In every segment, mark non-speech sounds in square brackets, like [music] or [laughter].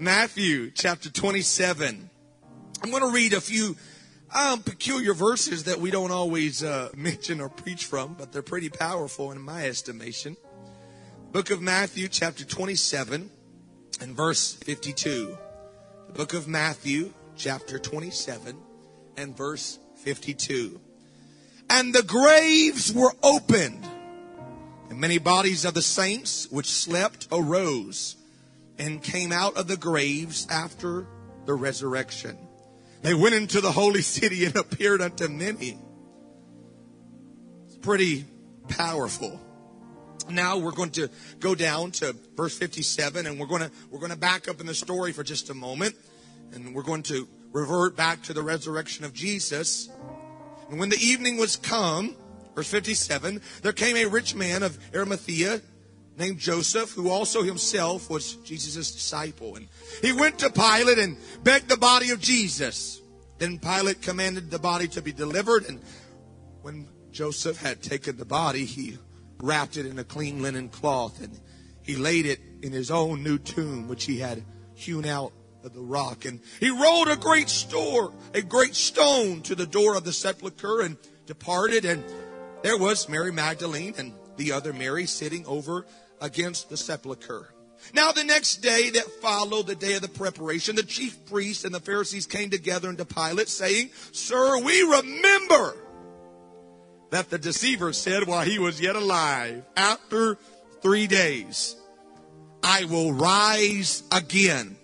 Matthew chapter 27. I'm going to read a few um, peculiar verses that we don't always uh, [laughs] mention or preach from, but they're pretty powerful in my estimation. Book of Matthew chapter 27 and verse 52. The book of Matthew chapter 27 and verse 52. And the graves were opened, and many bodies of the saints which slept arose and came out of the graves after the resurrection. They went into the holy city and [laughs] appeared unto many. It's pretty powerful. Now we're going to go down to verse 57 and we're going to we're going to back up in the story for just a moment and we're going to revert back to the resurrection of Jesus. And when the evening was come, verse 57, there came a rich man of Arimathea named Joseph, who also himself was Jesus' disciple. And he went to Pilate and begged the body of Jesus. Then Pilate commanded the body to be delivered. And when Joseph had taken the body, he wrapped it in a clean linen cloth and he laid it in his own new tomb, which he had hewn out of the rock. And he rolled a great store, a great stone to the door of the sepulchre and departed. And there was Mary Magdalene and the other Mary sitting over against the sepulchre. Now the next day that followed the day of the preparation, the chief priests and the Pharisees came together unto Pilate saying, Sir, we remember that the deceiver said while he was yet alive, after three days, I will rise again.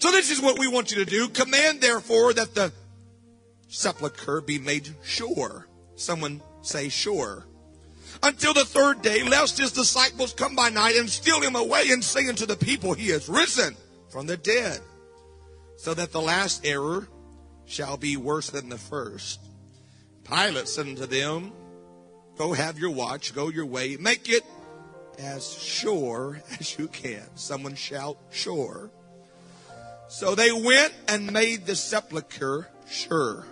So this is what we want you to do. Command therefore that the sepulchre be made sure. Someone say sure until the third day, lest his disciples come by night and steal him away and say unto the people, He is risen from the dead. So that the last error shall be worse than the first. Pilate said unto them, Go have your watch, go your way, make it as sure [laughs] as you can. Someone shout, sure. So they went and made the sepulchre sure,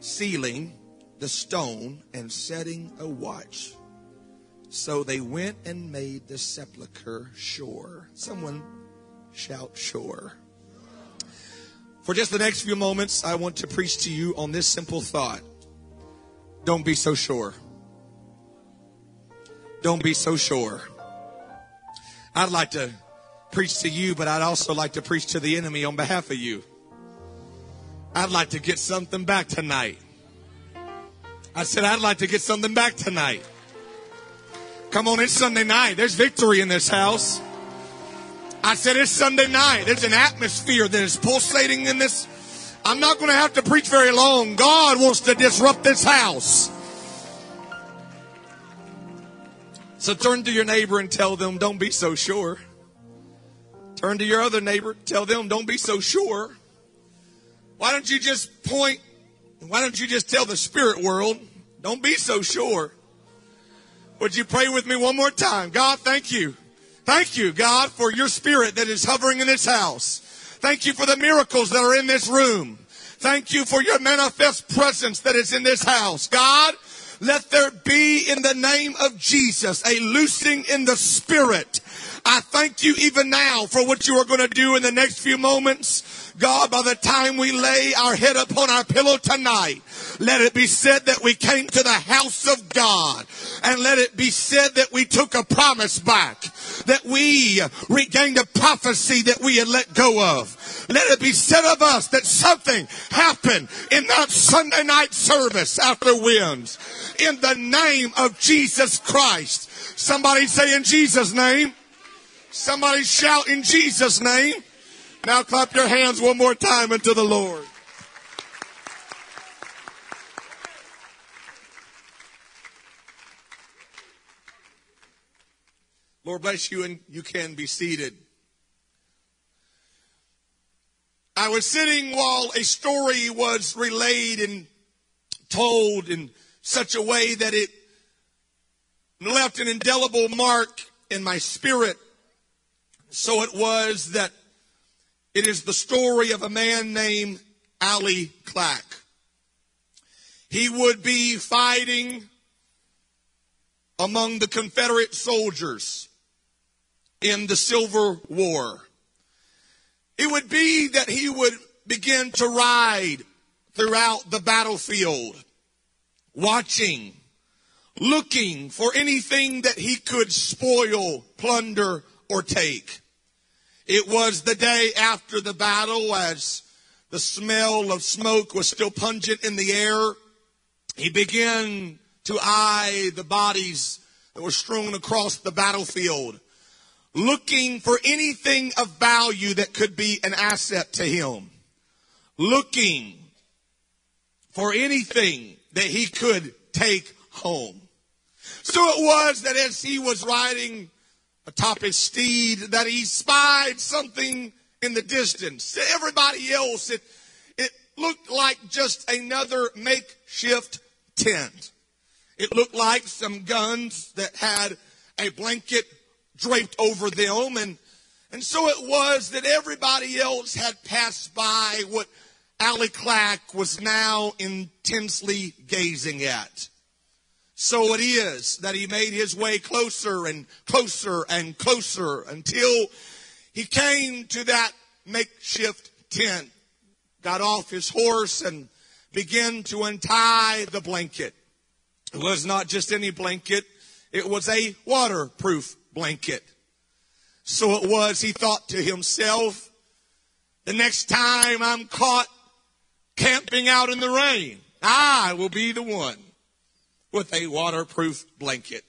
sealing the stone and setting a watch. So they went and made the sepulchre sure. Someone shout sure. For just the next few moments, I want to preach to you on this simple thought. Don't be so sure. Don't be so sure. I'd like to preach to you, but I'd also like to preach to the enemy on behalf of you. I'd like to get something back tonight. I said, I'd like to get something back tonight. Come on, it's Sunday night. There's victory in this house. I said it's Sunday night. There's an atmosphere that is pulsating in this. I'm not going to have to preach very long. God wants to disrupt this house. So turn to your neighbor and tell them, don't be so sure. Turn to your other neighbor, tell them, don't be so sure. Why don't you just point? Why don't you just tell the spirit world, don't be so sure? Would you pray with me one more time? God, thank you. Thank you, God, for your spirit that is hovering in this house. Thank you for the miracles that are in this room. Thank you for your manifest presence that is in this house. God, let there be in the name of Jesus a loosing in the spirit. I thank you even now for what you are going to do in the next few moments. God, by the time we lay our head upon our pillow tonight, let it be said that we came to the house of God. And let it be said that we took a promise back. That we regained a prophecy that we had let go of. Let it be said of us that something happened in that Sunday night service after winds. In the name of Jesus Christ. Somebody say in Jesus' name. Somebody shout in Jesus' name. Now clap your hands one more time unto the Lord. Lord bless you and you can be seated. I was sitting while a story was relayed and told in such a way that it left an indelible mark in my spirit. So it was that it is the story of a man named Ali Clack. He would be fighting among the Confederate soldiers in the Civil War. it would be that he would begin to ride throughout the battlefield, watching, looking for anything that he could spoil, plunder, or take. It was the day after the battle as the smell of smoke was still pungent in the air. He began to eye the bodies that were strewn across the battlefield, looking for anything of value that could be an asset to him, looking for anything that he could take home. So it was that as he was riding atop his steed, that he spied something in the distance. To everybody else, it, it looked like just another makeshift tent. It looked like some guns that had a blanket draped over them and and so it was that everybody else had passed by what Ali Clack was now intensely gazing at. So it is that he made his way closer and closer and closer until he came to that makeshift tent, got off his horse and began to untie the blanket. It was not just any blanket, it was a waterproof blanket. So it was, he thought to himself, the next time I'm caught camping out in the rain, I will be the one with a waterproof blanket.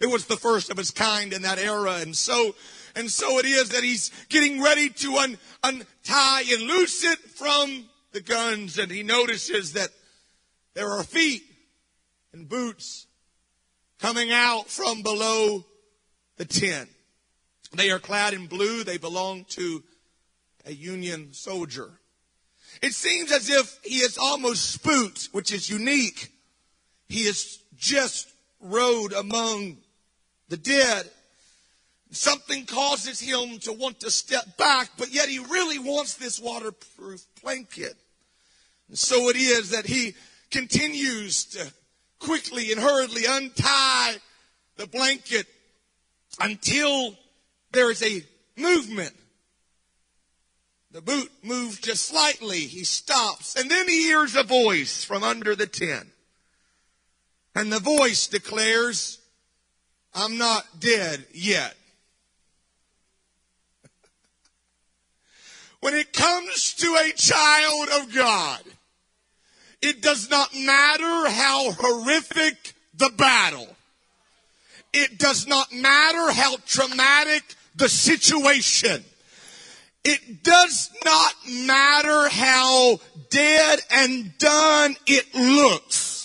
It was the first of its kind in that era. And so, and so it is that he's getting ready to un, untie and loose it from the guns. And he notices that there are feet and boots coming out from below the tent. They are clad in blue. They belong to a Union soldier. It seems as if he is almost spooked, which is unique. He has just rode among the dead. Something causes him to want to step back, but yet he really wants this waterproof blanket. And so it is that he continues to quickly and hurriedly untie the blanket until there is a movement. The boot moves just slightly. He stops and then he hears a voice from under the tent. And the voice declares, I'm not dead yet. when it comes to a child of God, it does not matter how horrific the battle. It does not matter how traumatic the situation. It does not matter how dead and done it looks.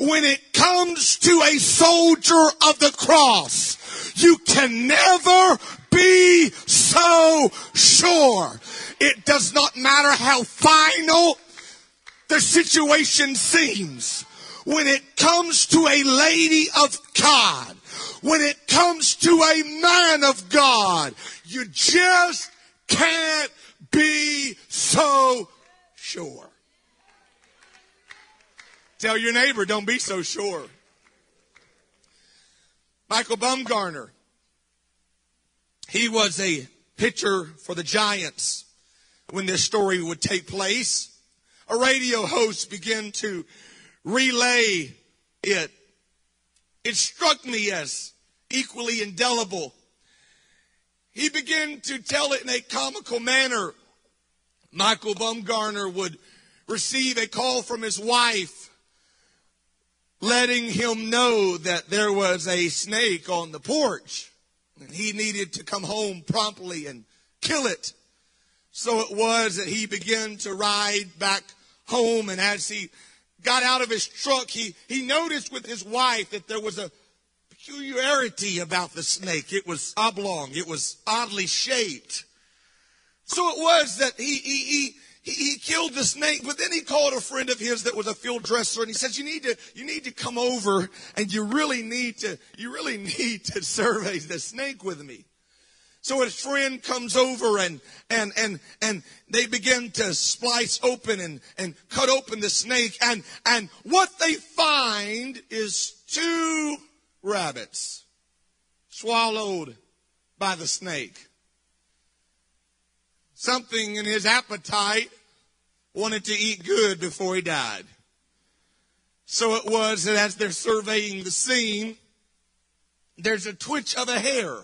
When it comes to a soldier of the cross, you can never be so sure. It does not matter how final the situation seems. When it comes to a lady of God, when it comes to a man of God, you just can't be so sure. Tell your neighbor, don't be so sure. Michael Bumgarner, he was a pitcher for the Giants when this story would take place. A radio host began to relay it. It struck me as equally indelible. He began to tell it in a comical manner. Michael Bumgarner would receive a call from his wife letting him know that there was a snake on the porch and he needed to come home promptly and kill it. So it was that he began to ride back home and as he got out of his truck, he, he noticed with his wife that there was a peculiarity about the snake. It was oblong. It was oddly shaped. So it was that he, he, he, he, killed the snake, but then he called a friend of his that was a field dresser and he says, you need to, you need to come over and you really need to, you really [laughs] need to survey the snake with me. So his friend comes over and, and, and, and they begin to splice open and, and cut open the snake. And, and what they find is two rabbits swallowed by the snake. something in his appetite wanted to eat good before he died. So it was that as they're surveying the scene, there's a twitch of a hair.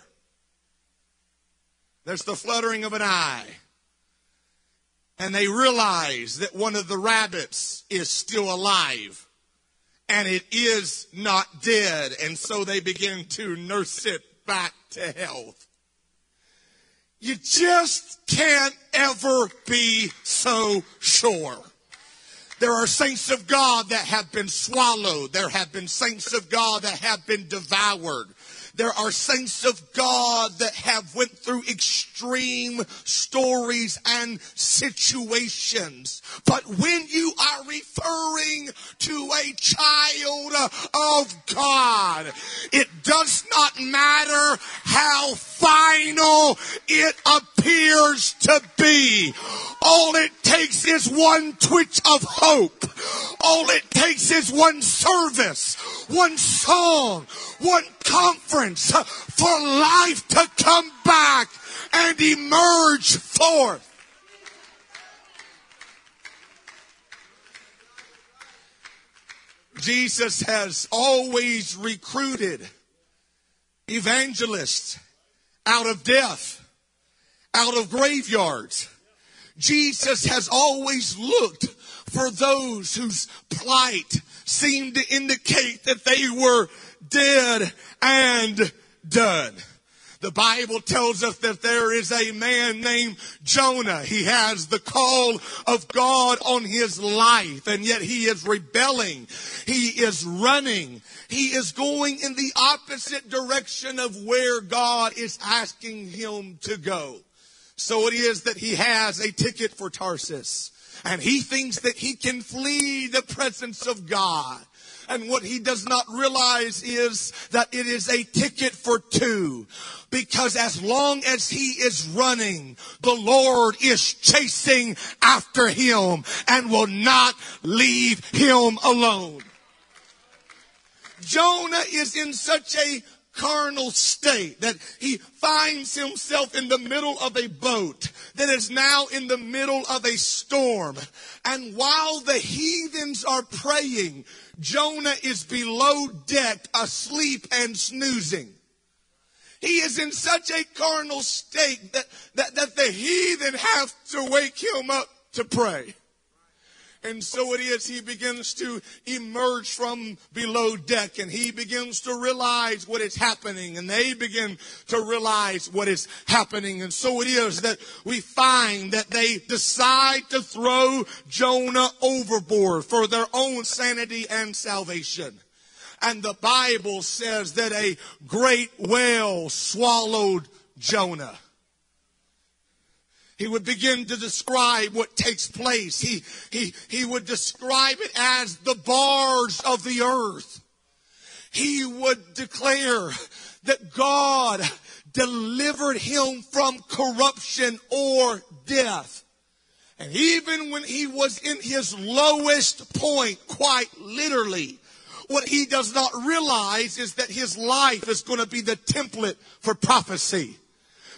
There's the fluttering of an eye. And they realize that one of the rabbits is still alive and it is not dead. And so they begin to nurse it back to health. You just can't ever be so sure. There are saints of God that have been swallowed. There have been saints of God that have been devoured. There are saints of God that have went through extreme stories and situations. But when you are referring to a child of God, it does not matter how final it appears to be. All it takes is one twitch of hope. All it takes is one service, one song, one conference for life to come back and emerge forth. Jesus has always recruited evangelists out of death, out of graveyards. Jesus has always looked for those whose plight seemed to indicate that they were dead and done. The Bible tells us that there is a man named Jonah. He has the call of God on his life and yet he is rebelling. He is running. He is going in the opposite direction of where God is asking him to go. So it is that he has a ticket for Tarsus and he thinks that he can flee the presence of God. And what he does not realize is that it is a ticket for two. Because as long as he is running, the Lord is chasing after him and will not leave him alone. Jonah is in such a carnal state that he finds himself in the middle of a boat that is now in the middle of a storm. And while the heathens are praying, Jonah is below deck, asleep and snoozing. He is in such a carnal state that, that, that the heathen have to wake him up to pray. And so it is, he begins to emerge from below deck and he begins to realize what is happening and they begin to realize what is happening. And so it is that we find that they decide to throw Jonah overboard for their own sanity and salvation. And the Bible says that a great whale swallowed Jonah he would begin to describe what takes place. He, he, he would describe it as the bars of the earth. He would declare that God delivered him from corruption or death. And even when he was in his lowest point, quite literally, what he does not realize is that his life is going to be the template for prophecy.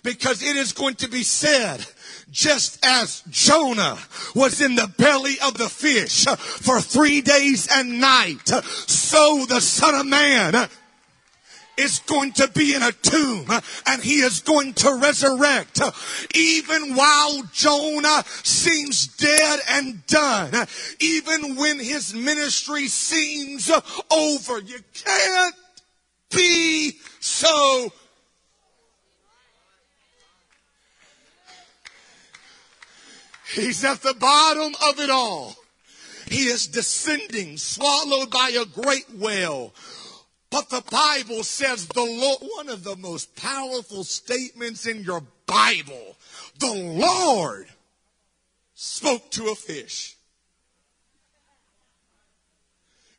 Because it is going to be said just as Jonah was in the belly of the fish for three days and night, so the Son of Man is going to be in a tomb and he is going to resurrect. Even while Jonah seems dead and done even when his ministry seems over you can't be so He's at the bottom of it all. He is descending, swallowed by a great whale. But the Bible says the Lord, one of the most powerful statements in your Bible, the Lord spoke to a fish.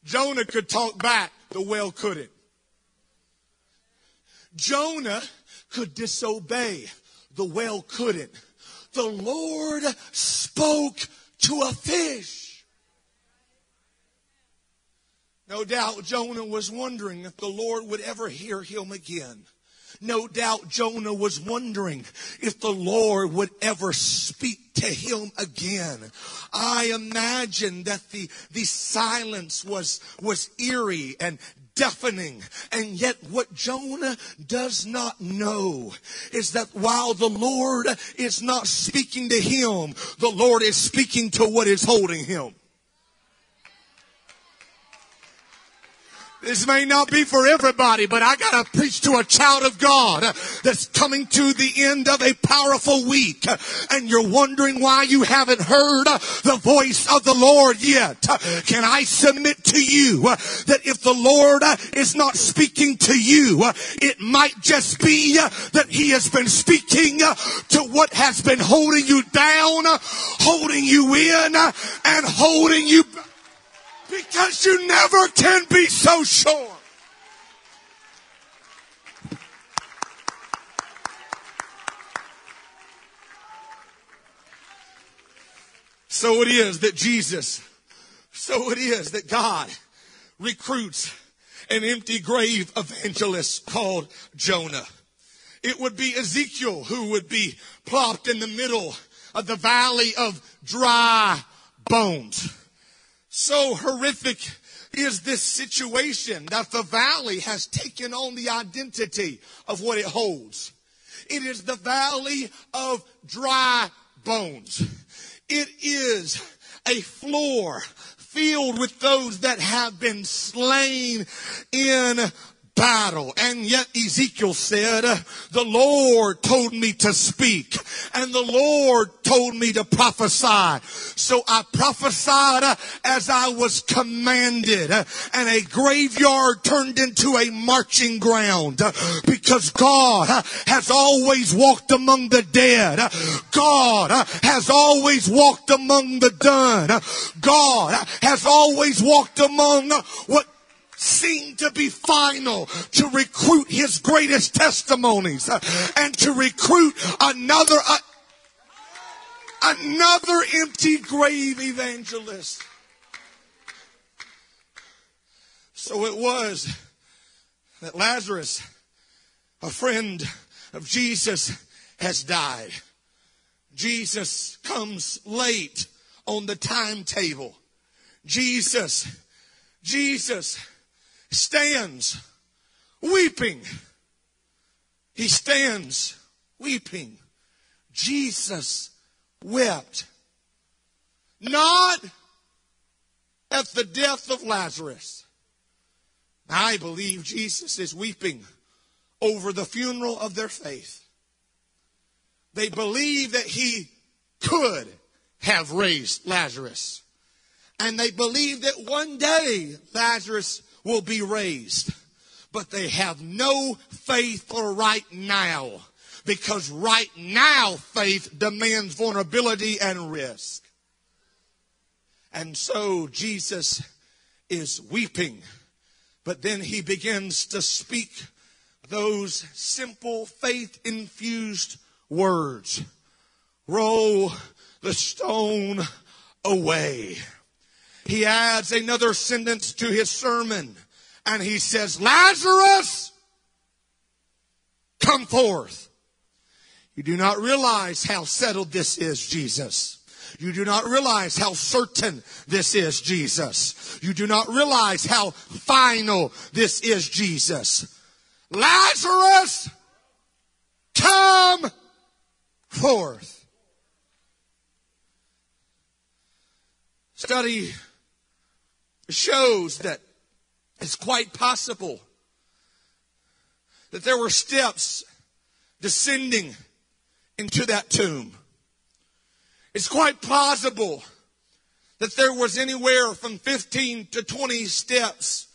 Jonah could talk back, the whale couldn't. Jonah could disobey, the whale couldn't the Lord spoke to a fish. No doubt Jonah was wondering if the Lord would ever hear him again. No doubt Jonah was wondering if the Lord would ever speak to him again. I imagine that the, the silence was, was eerie and deafening. And yet what Jonah does not know is that while the Lord is not speaking to him, the Lord is speaking to what is holding him. This may not be for everybody, but I gotta preach to a child of God that's coming to the end of a powerful week and you're wondering why you haven't heard the voice of the Lord yet. Can I submit to you that if the Lord is not speaking to you, it might just be that he has been speaking to what has been holding you down, holding you in, and holding you back because you never can be so sure. So it is that Jesus, so it is that God recruits an empty grave evangelist called Jonah. It would be Ezekiel who would be plopped in the middle of the valley of dry bones. So horrific is this situation that the valley has taken on the identity of what it holds. It is the valley of dry bones. It is a floor filled with those that have been slain in battle. And yet Ezekiel said, the Lord told me to speak and the Lord told me to prophesy. So I prophesied as I was commanded and a graveyard turned into a marching ground because God has always walked among the dead. God has always walked among the done. God has always walked among what seemed to be final to recruit his greatest testimonies and to recruit another uh, another empty grave evangelist. So it was that Lazarus, a friend of Jesus, has died. Jesus comes late on the timetable. Jesus, Jesus stands weeping. He stands weeping. Jesus wept. Not at the death of Lazarus. I believe Jesus is weeping over the funeral of their faith. They believe that he could have raised Lazarus. And they believe that one day Lazarus will be raised. But they have no faith for right now because right now faith demands vulnerability and risk. And so Jesus is weeping, but then he begins to speak those simple faith infused words. Roll the stone away he adds another sentence to his sermon and he says, Lazarus, come forth. You do not realize how settled this is, Jesus. You do not realize how certain this is, Jesus. You do not realize how final this is, Jesus. Lazarus, come forth. Study shows that it's quite possible that there were steps descending into that tomb. It's quite plausible that there was anywhere from 15 to 20 steps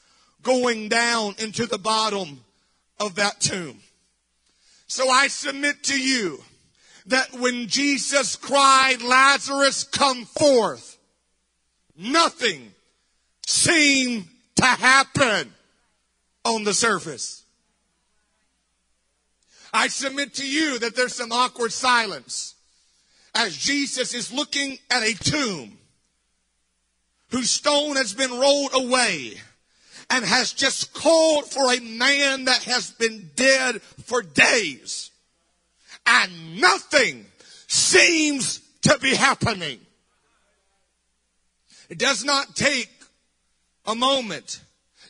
going down into the bottom of that tomb. So I submit to you that when Jesus cried, Lazarus, come forth, nothing seem to happen on the surface. I submit to you that there's some awkward silence as Jesus is looking at a tomb whose stone has been rolled away and has just called for a man that has been dead for days. And nothing seems to be happening. It does not take a moment.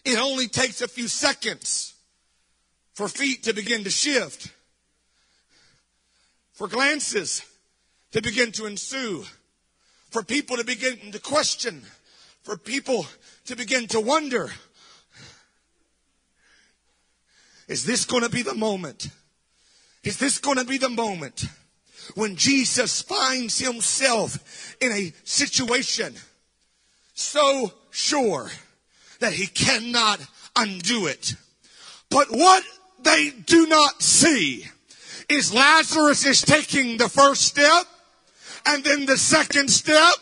It only takes a few seconds for feet to begin to shift, for glances to begin to ensue, for people to begin to question, for people to begin to wonder, is this going to be the moment? Is this going to be the moment when Jesus finds himself in a situation so sure that he cannot undo it? But what they do not see is Lazarus is taking the first step and then the second step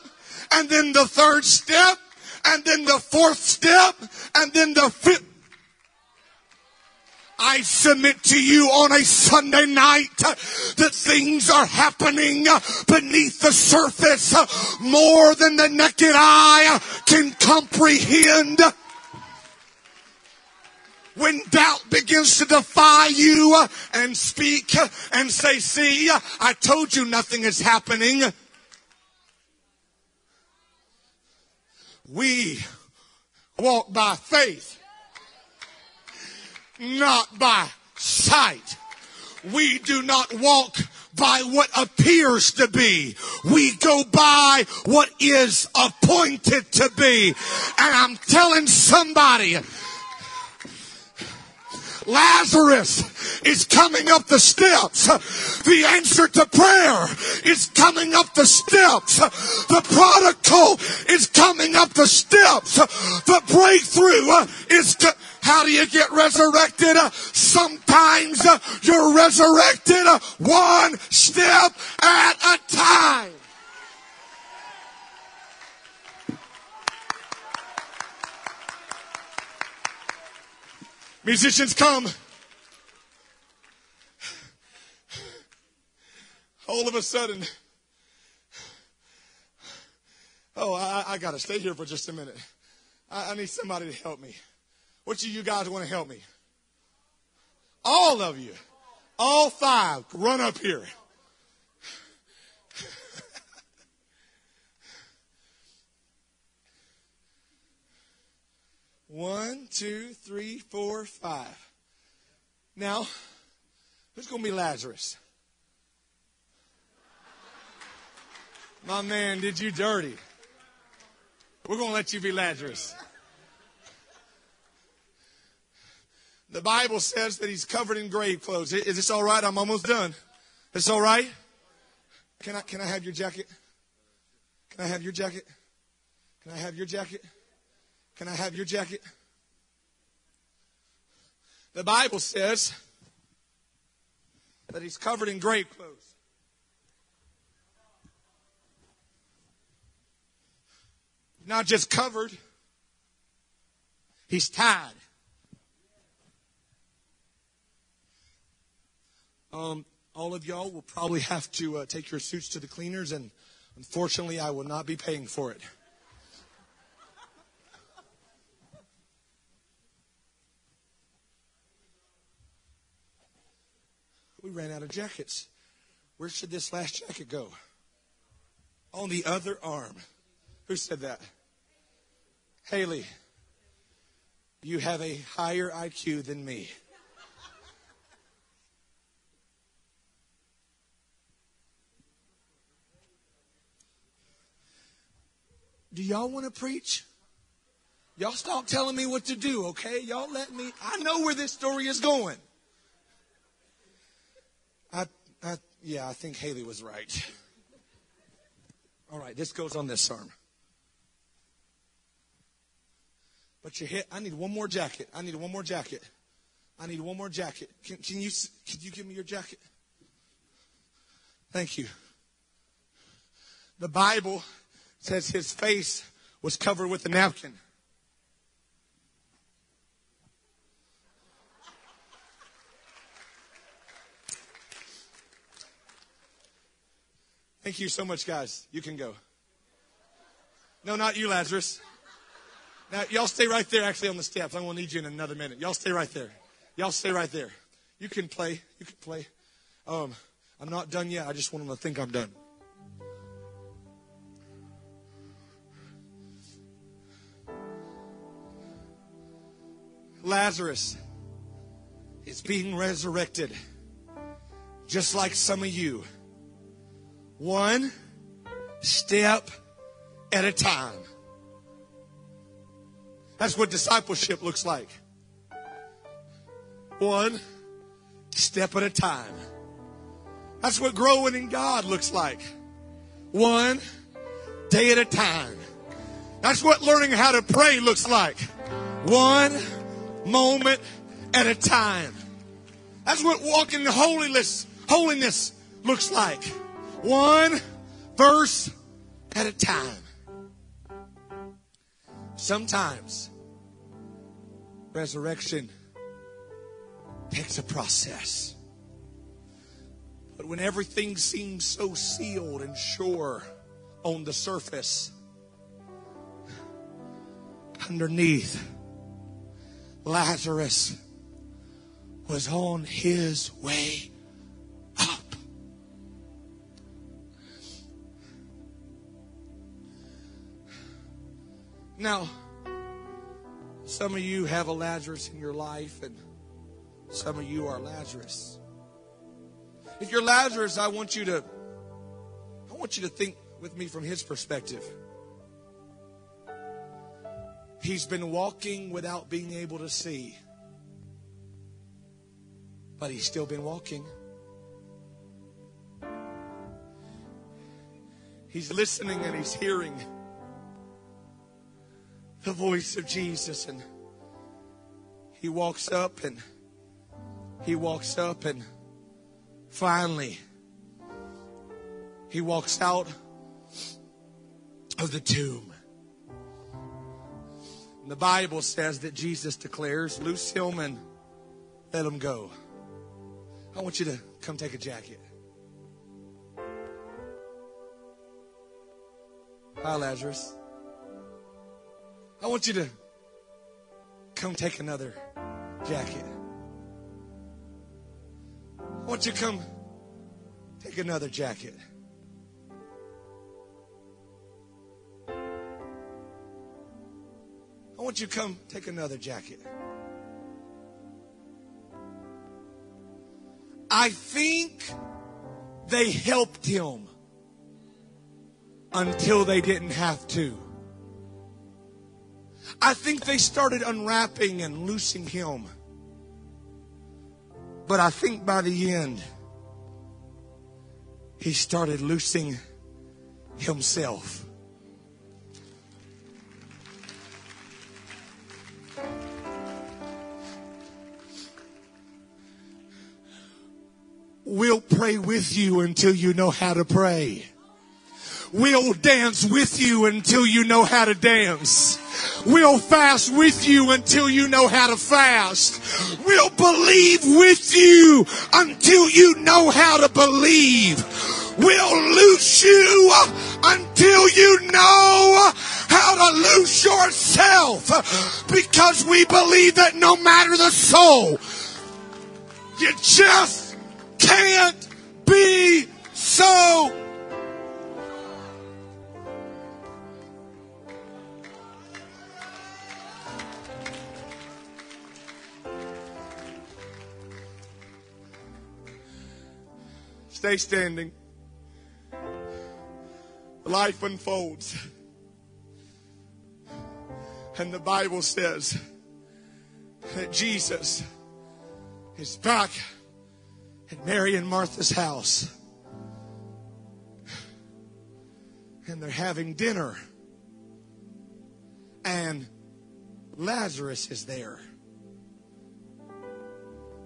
and then the third step and then the fourth step and then the fifth I submit to you on a Sunday night that things are happening beneath the surface more than the naked eye can comprehend. When doubt begins to defy you uh, and speak uh, and say, see, uh, I told you nothing is happening. We walk by faith not by sight. We do not walk by what appears to be. We go by what is appointed to be. And I'm telling somebody, Lazarus is coming up the steps. The answer to prayer is coming up the steps. The prodigal is coming up the steps. The breakthrough is co- how do you get resurrected? Sometimes you're resurrected one step at a time. Musicians come. All of a sudden, oh, I, I got to stay here for just a minute. I, I need somebody to help me. Which of you guys want to help me? All of you. All five. Run up here. One, two, three, four, five. Now, who's going to be Lazarus? My man did you dirty. We're going to let you be Lazarus. The Bible says that he's covered in grave clothes. Is this all right? I'm almost done. Is this all right? Can I, can I have your jacket? Can I have your jacket? Can I have your jacket? Can I have your jacket? The Bible says that he's covered in grave clothes. Not just covered, he's tied. Um, all of y'all will probably have to uh, take your suits to the cleaners, and unfortunately, I will not be paying for it. Ran out of jackets. Where should this last jacket go? On the other arm. Who said that? Haley, you have a higher IQ than me. Do y'all want to preach? Y'all stop telling me what to do, okay? Y'all let me. I know where this story is going. I, yeah, I think Haley was right. All right, this goes on this arm. But your head, I need one more jacket. I need one more jacket. I need one more jacket. Can, can you can you give me your jacket? Thank you. The Bible says his face was covered with a napkin. Thank you so much, guys. You can go. No, not you, Lazarus. Now, y'all stay right there, actually, on the steps. I'm going to need you in another minute. Y'all stay right there. Y'all stay right there. You can play. You can play. Um, I'm not done yet. I just want them to think I'm done. Lazarus is being resurrected, just like some of you. One step at a time. That's what discipleship looks like. One step at a time. That's what growing in God looks like. One day at a time. That's what learning how to pray looks like. One moment at a time. That's what walking in holiness, holiness looks like. One verse at a time. Sometimes resurrection takes a process. But when everything seems so sealed and sure on the surface, underneath, Lazarus was on his way Now, some of you have a Lazarus in your life, and some of you are Lazarus. If you're Lazarus, I want you to I want you to think with me from his perspective. He's been walking without being able to see. But he's still been walking. He's listening and he's hearing the voice of Jesus and he walks up and he walks up and finally he walks out of the tomb. And the Bible says that Jesus declares, loose him and let him go. I want you to come take a jacket. Hi, Lazarus. I want you to come take another jacket. I want you to come take another jacket. I want you to come take another jacket. I think they helped him until they didn't have to. I think they started unwrapping and loosing him. But I think by the end, he started loosing himself. We'll pray with you until you know how to pray. We'll dance with you until you know how to dance. We'll fast with you until you know how to fast. We'll believe with you until you know how to believe. We'll loose you until you know how to loose yourself because we believe that no matter the soul, you just can't be so Stay standing. Life unfolds. And the Bible says that Jesus is back at Mary and Martha's house. And they're having dinner. And Lazarus is there.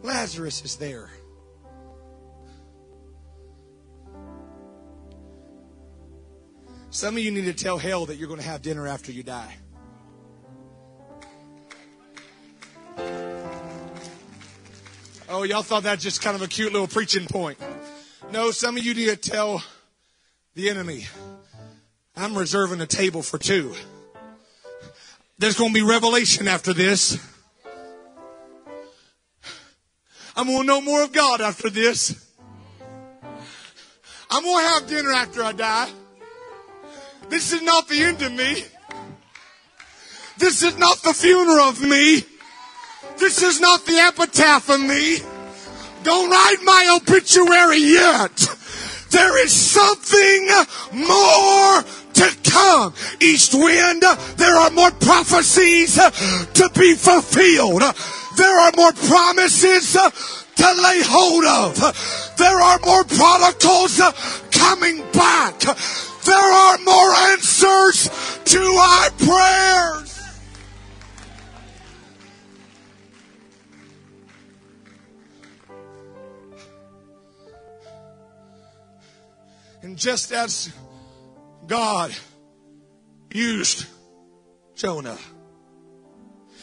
Lazarus is there. Some of you need to tell hell that you're going to have dinner after you die. Oh, y'all thought that just kind of a cute little preaching point. No, some of you need to tell the enemy, I'm reserving a table for two. There's going to be revelation after this. I'm going to know more of God after this. I'm going to have dinner after I die. This is not the end of me. This is not the funeral of me. This is not the epitaph of me. Don't write my obituary yet. There is something more to come. East wind, there are more prophecies to be fulfilled. There are more promises to lay hold of. There are more prodigals coming back. There are more answers to our prayers. And just as God used Jonah,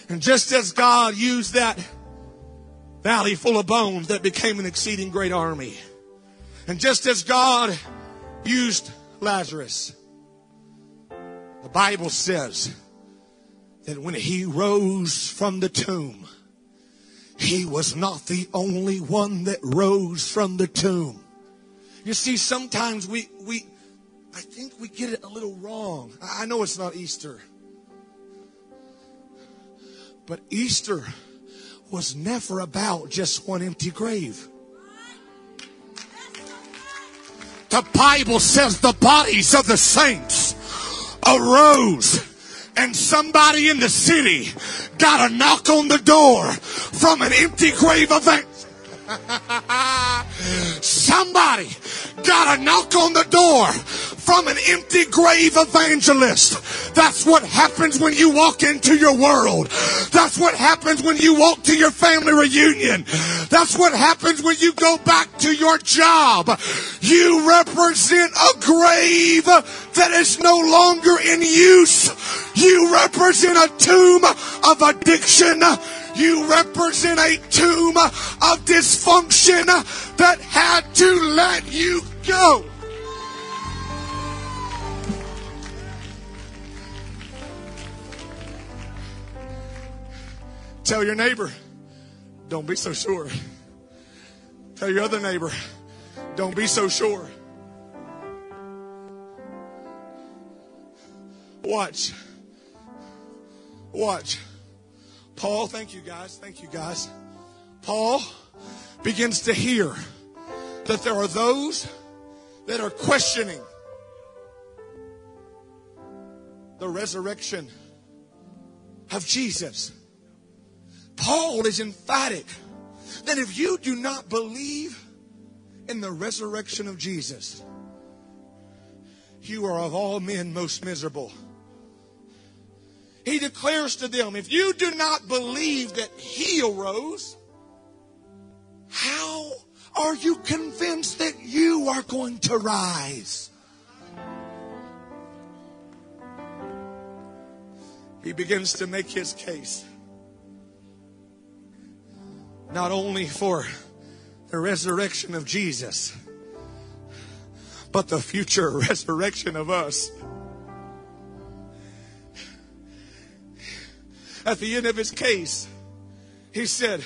and just as God used that valley full of bones that became an exceeding great army, and just as God used Lazarus, the Bible says that when he rose from the tomb, he was not the only one that rose from the tomb. You see, sometimes we, we, I think we get it a little wrong. I know it's not Easter. But Easter was never about just one empty grave. The Bible says the bodies of the saints arose and somebody in the city got a knock on the door from an empty grave event. [laughs] Somebody got a knock on the door from an empty grave evangelist. That's what happens when you walk into your world. That's what happens when you walk to your family reunion. That's what happens when you go back to your job. You represent a grave that is no longer in use. You represent a tomb of addiction. You represent a tomb of dysfunction that had to let you go. Tell your neighbor, don't be so sure. Tell your other neighbor, don't be so sure. Watch. Watch. Paul, thank you guys. Thank you guys. Paul begins to hear that there are those that are questioning the resurrection of Jesus. Paul is emphatic that if you do not believe in the resurrection of Jesus, you are of all men most miserable. He declares to them, if you do not believe that he arose, how are you convinced that you are going to rise? He begins to make his case. Not only for the resurrection of Jesus, but the future [laughs] resurrection of us. At the end of his case, he said,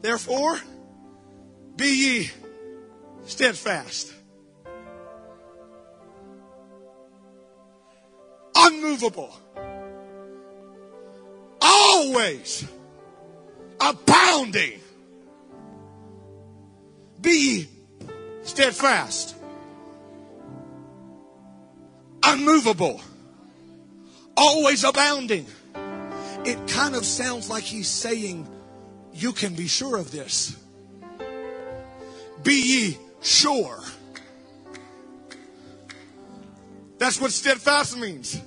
Therefore, be ye steadfast, unmovable, always abounding. Be steadfast, unmovable, always abounding. It kind of sounds like he's saying, You can be sure of this. Be ye sure. That's what steadfast means.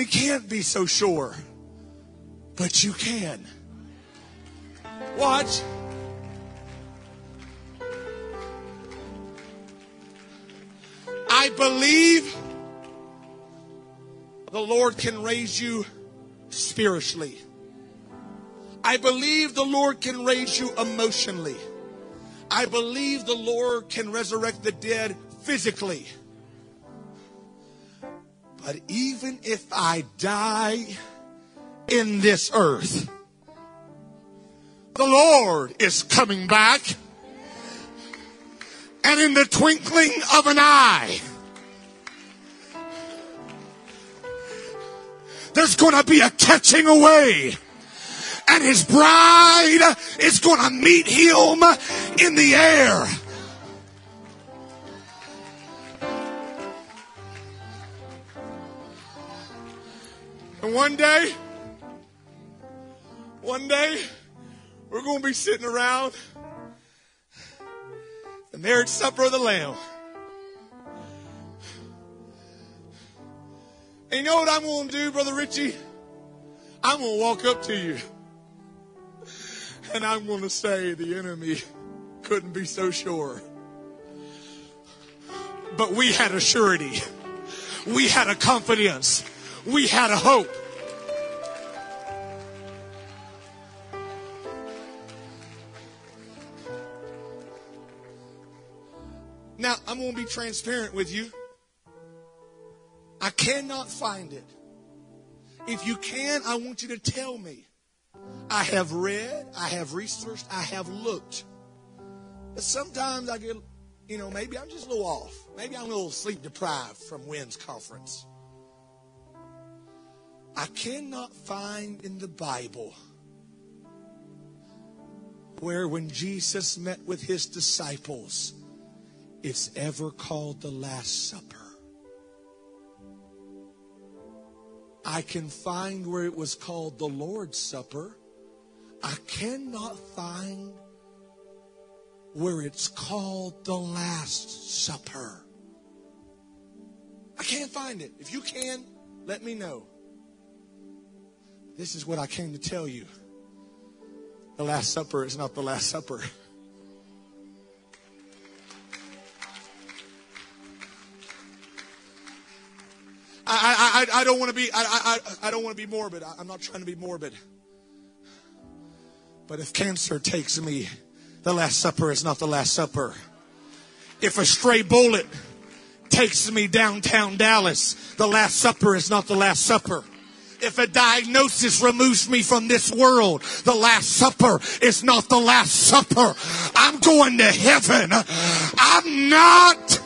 Enemy can't be so sure, but you can. Watch. I believe the Lord can raise you spiritually. I believe the Lord can raise you emotionally. I believe the Lord can resurrect the dead physically. But even if I die in this earth, the Lord is coming back. And in the twinkling of an eye, there's going to be a catching away. And his bride is going to meet him in the air. And one day, one day, we're going to be sitting around the marriage supper of the Lamb. And you know what I'm going to do, Brother Richie? I'm going to walk up to you. And I'm going to say the enemy couldn't be so sure. But we had a surety. We had a confidence. We had a hope. Now, I'm going to be transparent with you. I cannot find it. If you can, I want you to tell me. I have read, I have researched, I have looked. But sometimes I get, you know, maybe I'm just a little off. Maybe I'm a little sleep deprived from Wynn's conference. I cannot find in the Bible where when Jesus met with his disciples, it's ever called the Last Supper. I can find where it was called the Lord's Supper. I cannot find where it's called the Last Supper. I can't find it. If you can, let me know. This is what I came to tell you. The Last Supper is not the Last Supper. [laughs] I, I, I, don't want to be I, I, I don't want to be morbid. I'm not trying to be morbid. But if cancer takes me, the Last Supper is not the Last Supper. If a stray bullet takes me downtown Dallas, the Last Supper is not the Last Supper. If a diagnosis removes me from this world, the Last Supper is not the Last Supper. I'm going to heaven. I'm not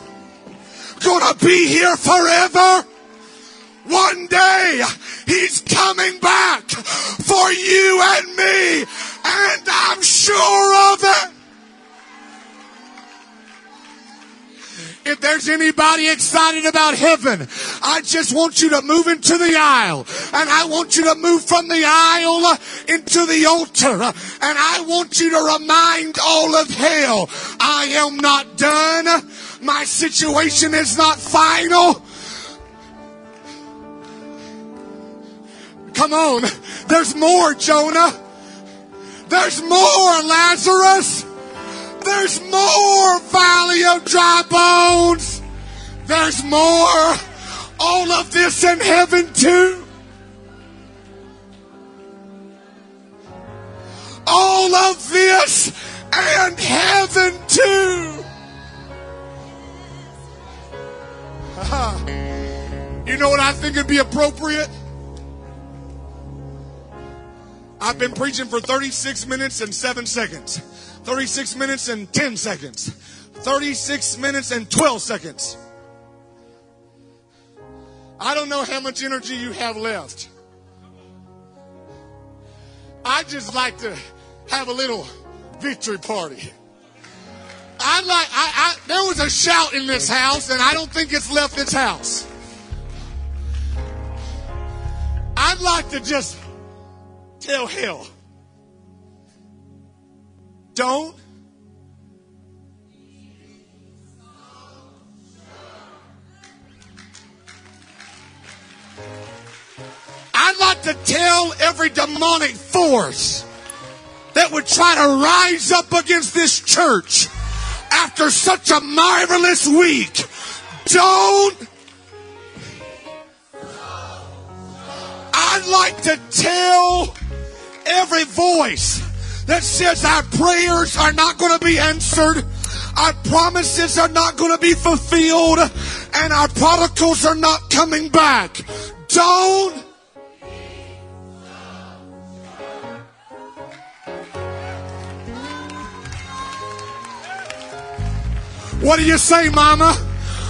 going to be here forever. One day he's coming back for you and me, and I'm sure of it. If there's anybody excited about heaven, I just want you to move into the aisle. And I want you to move from the aisle into the altar. And I want you to remind all of hell, I am not done. My situation is not final. Come on. There's more, Jonah. There's more, Lazarus. There's more, Valley of Dry Bones. There's more. All of this in heaven, too. All of this and heaven, too. [laughs] You know what I think would be appropriate? I've been preaching for 36 minutes and 7 seconds, 36 minutes and 10 seconds, 36 minutes and 12 seconds. I don't know how much energy you have left. I just like to have a little victory party. I like I, I there was a shout in this house and I don't think it's left this house. I'd like to just tell hell. Don't I'd like to tell every demonic force that would try to rise up against this church after such a marvelous week. Don't. I'd like to tell every voice that says our prayers are not going to be answered, our promises are not going to be fulfilled, and our prodigals are not coming back. Don't What do you say, mama?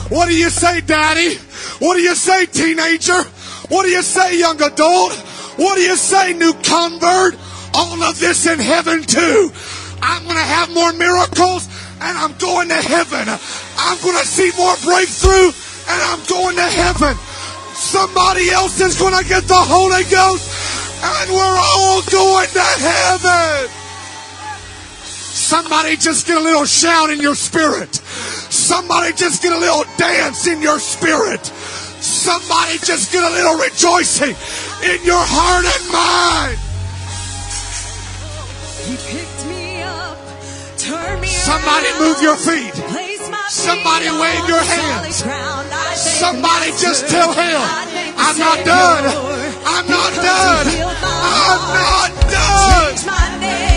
What do you say, daddy? What do you say, teenager? What do you say, young adult? What do you say, new convert? All of this in heaven too. I'm going to have more miracles and I'm going to heaven. I'm going to see more breakthrough and I'm going to heaven. Somebody else is going to get the Holy Ghost and we're all going to heaven. Somebody just get a little shout in your spirit. Somebody just get a little dance in your spirit. Somebody just get a little rejoicing in your heart and mind. He picked me up, turned me Somebody move your feet. Somebody wave your hands. ground. I thank Somebody just tell him, I thank the I'm not done. I'm not done. he healed my I'm not done.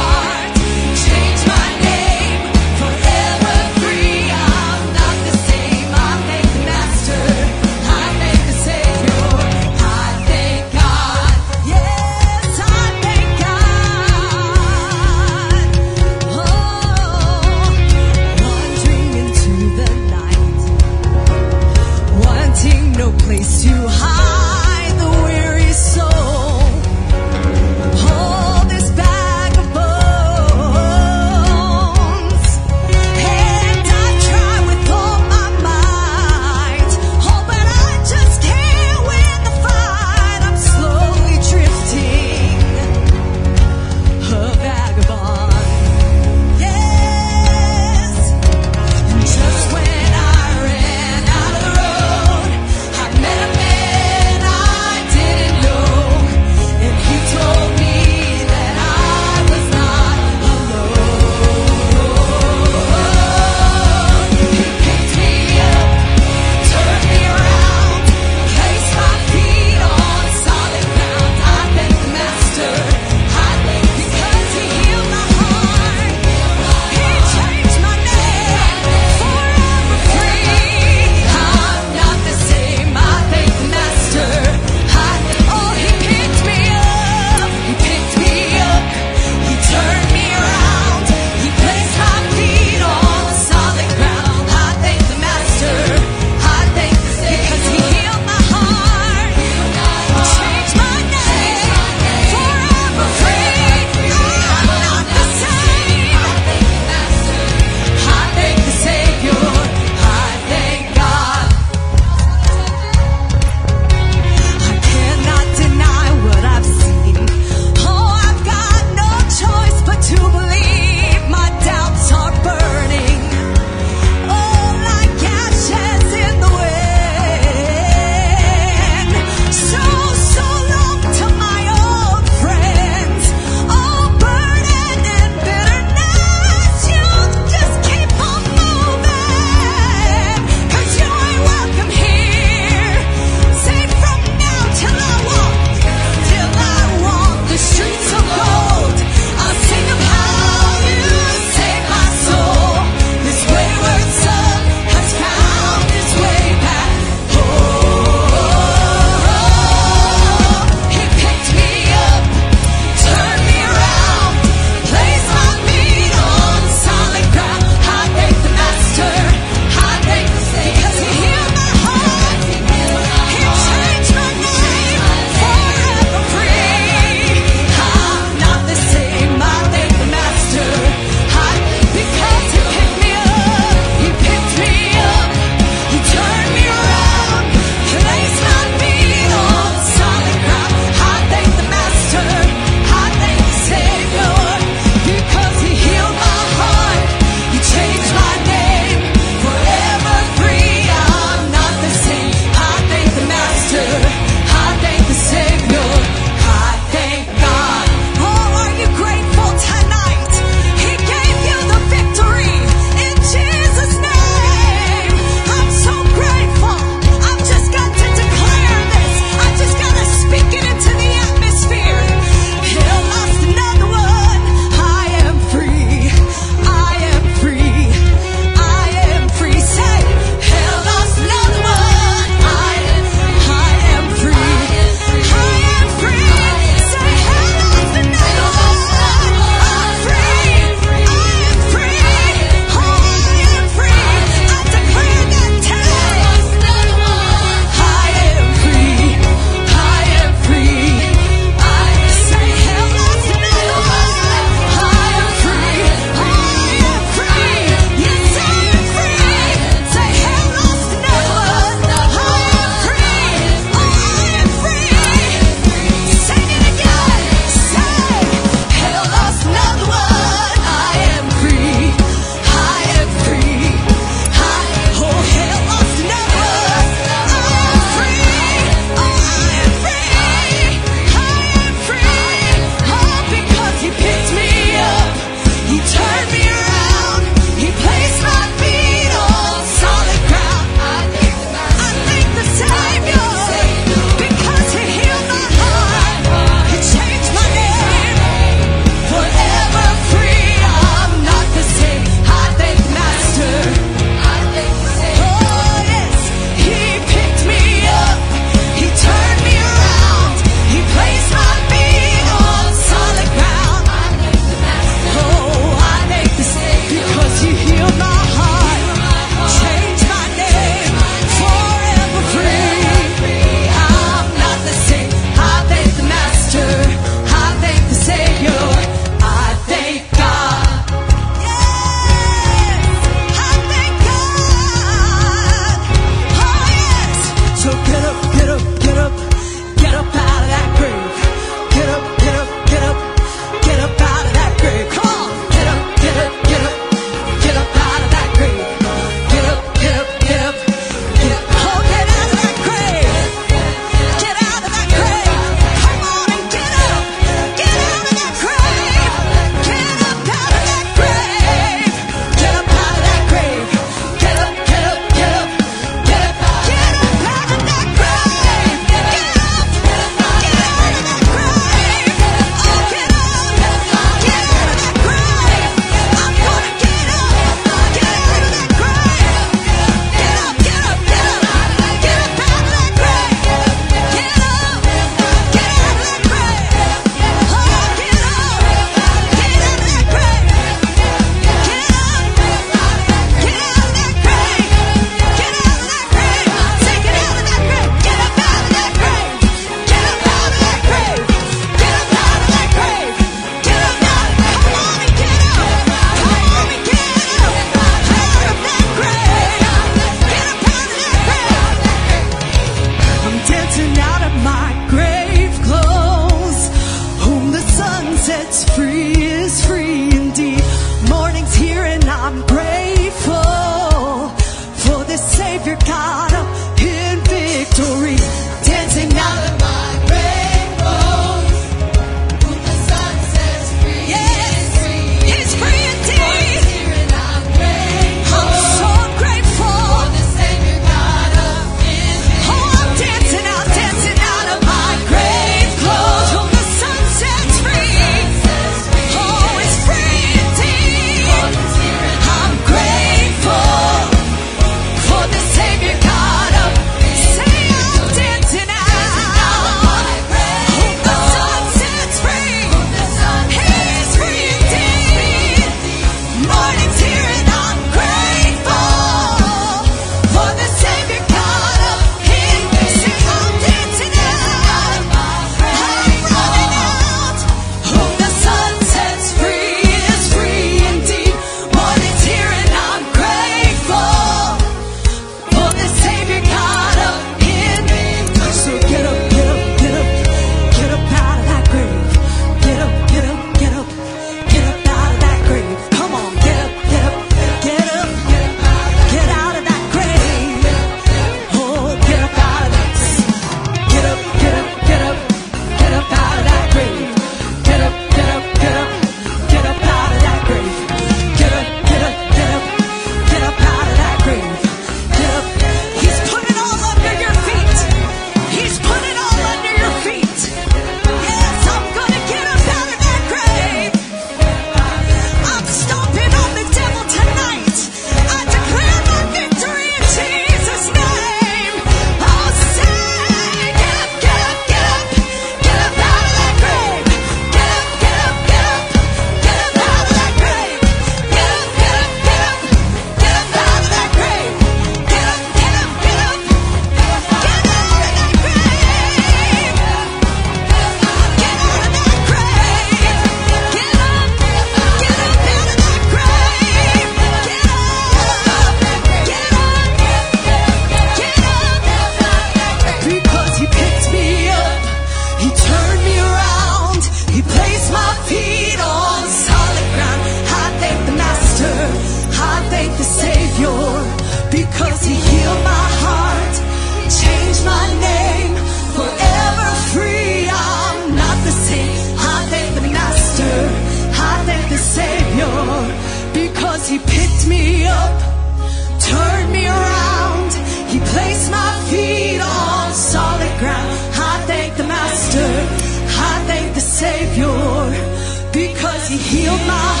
He healed my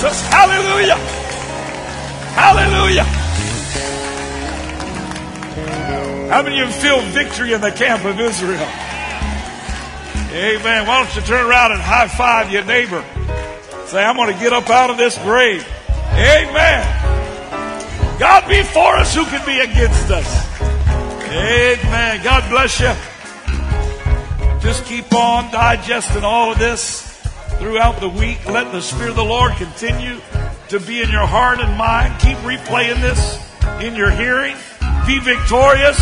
Jesus. Hallelujah. Hallelujah. How many of you feel victory in the camp of Israel? Amen. Why don't you turn around and high five your neighbor? Say, I'm going to get up out of this grave. Amen. God be for us, who can be against us? Amen. God bless you. Just keep on digesting all of this throughout the week. Let the Spirit of the Lord continue to be in your heart and mind. Keep replaying this in your hearing. Be victorious.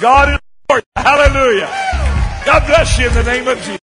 God is Lord. Hallelujah. God bless you in the name of Jesus.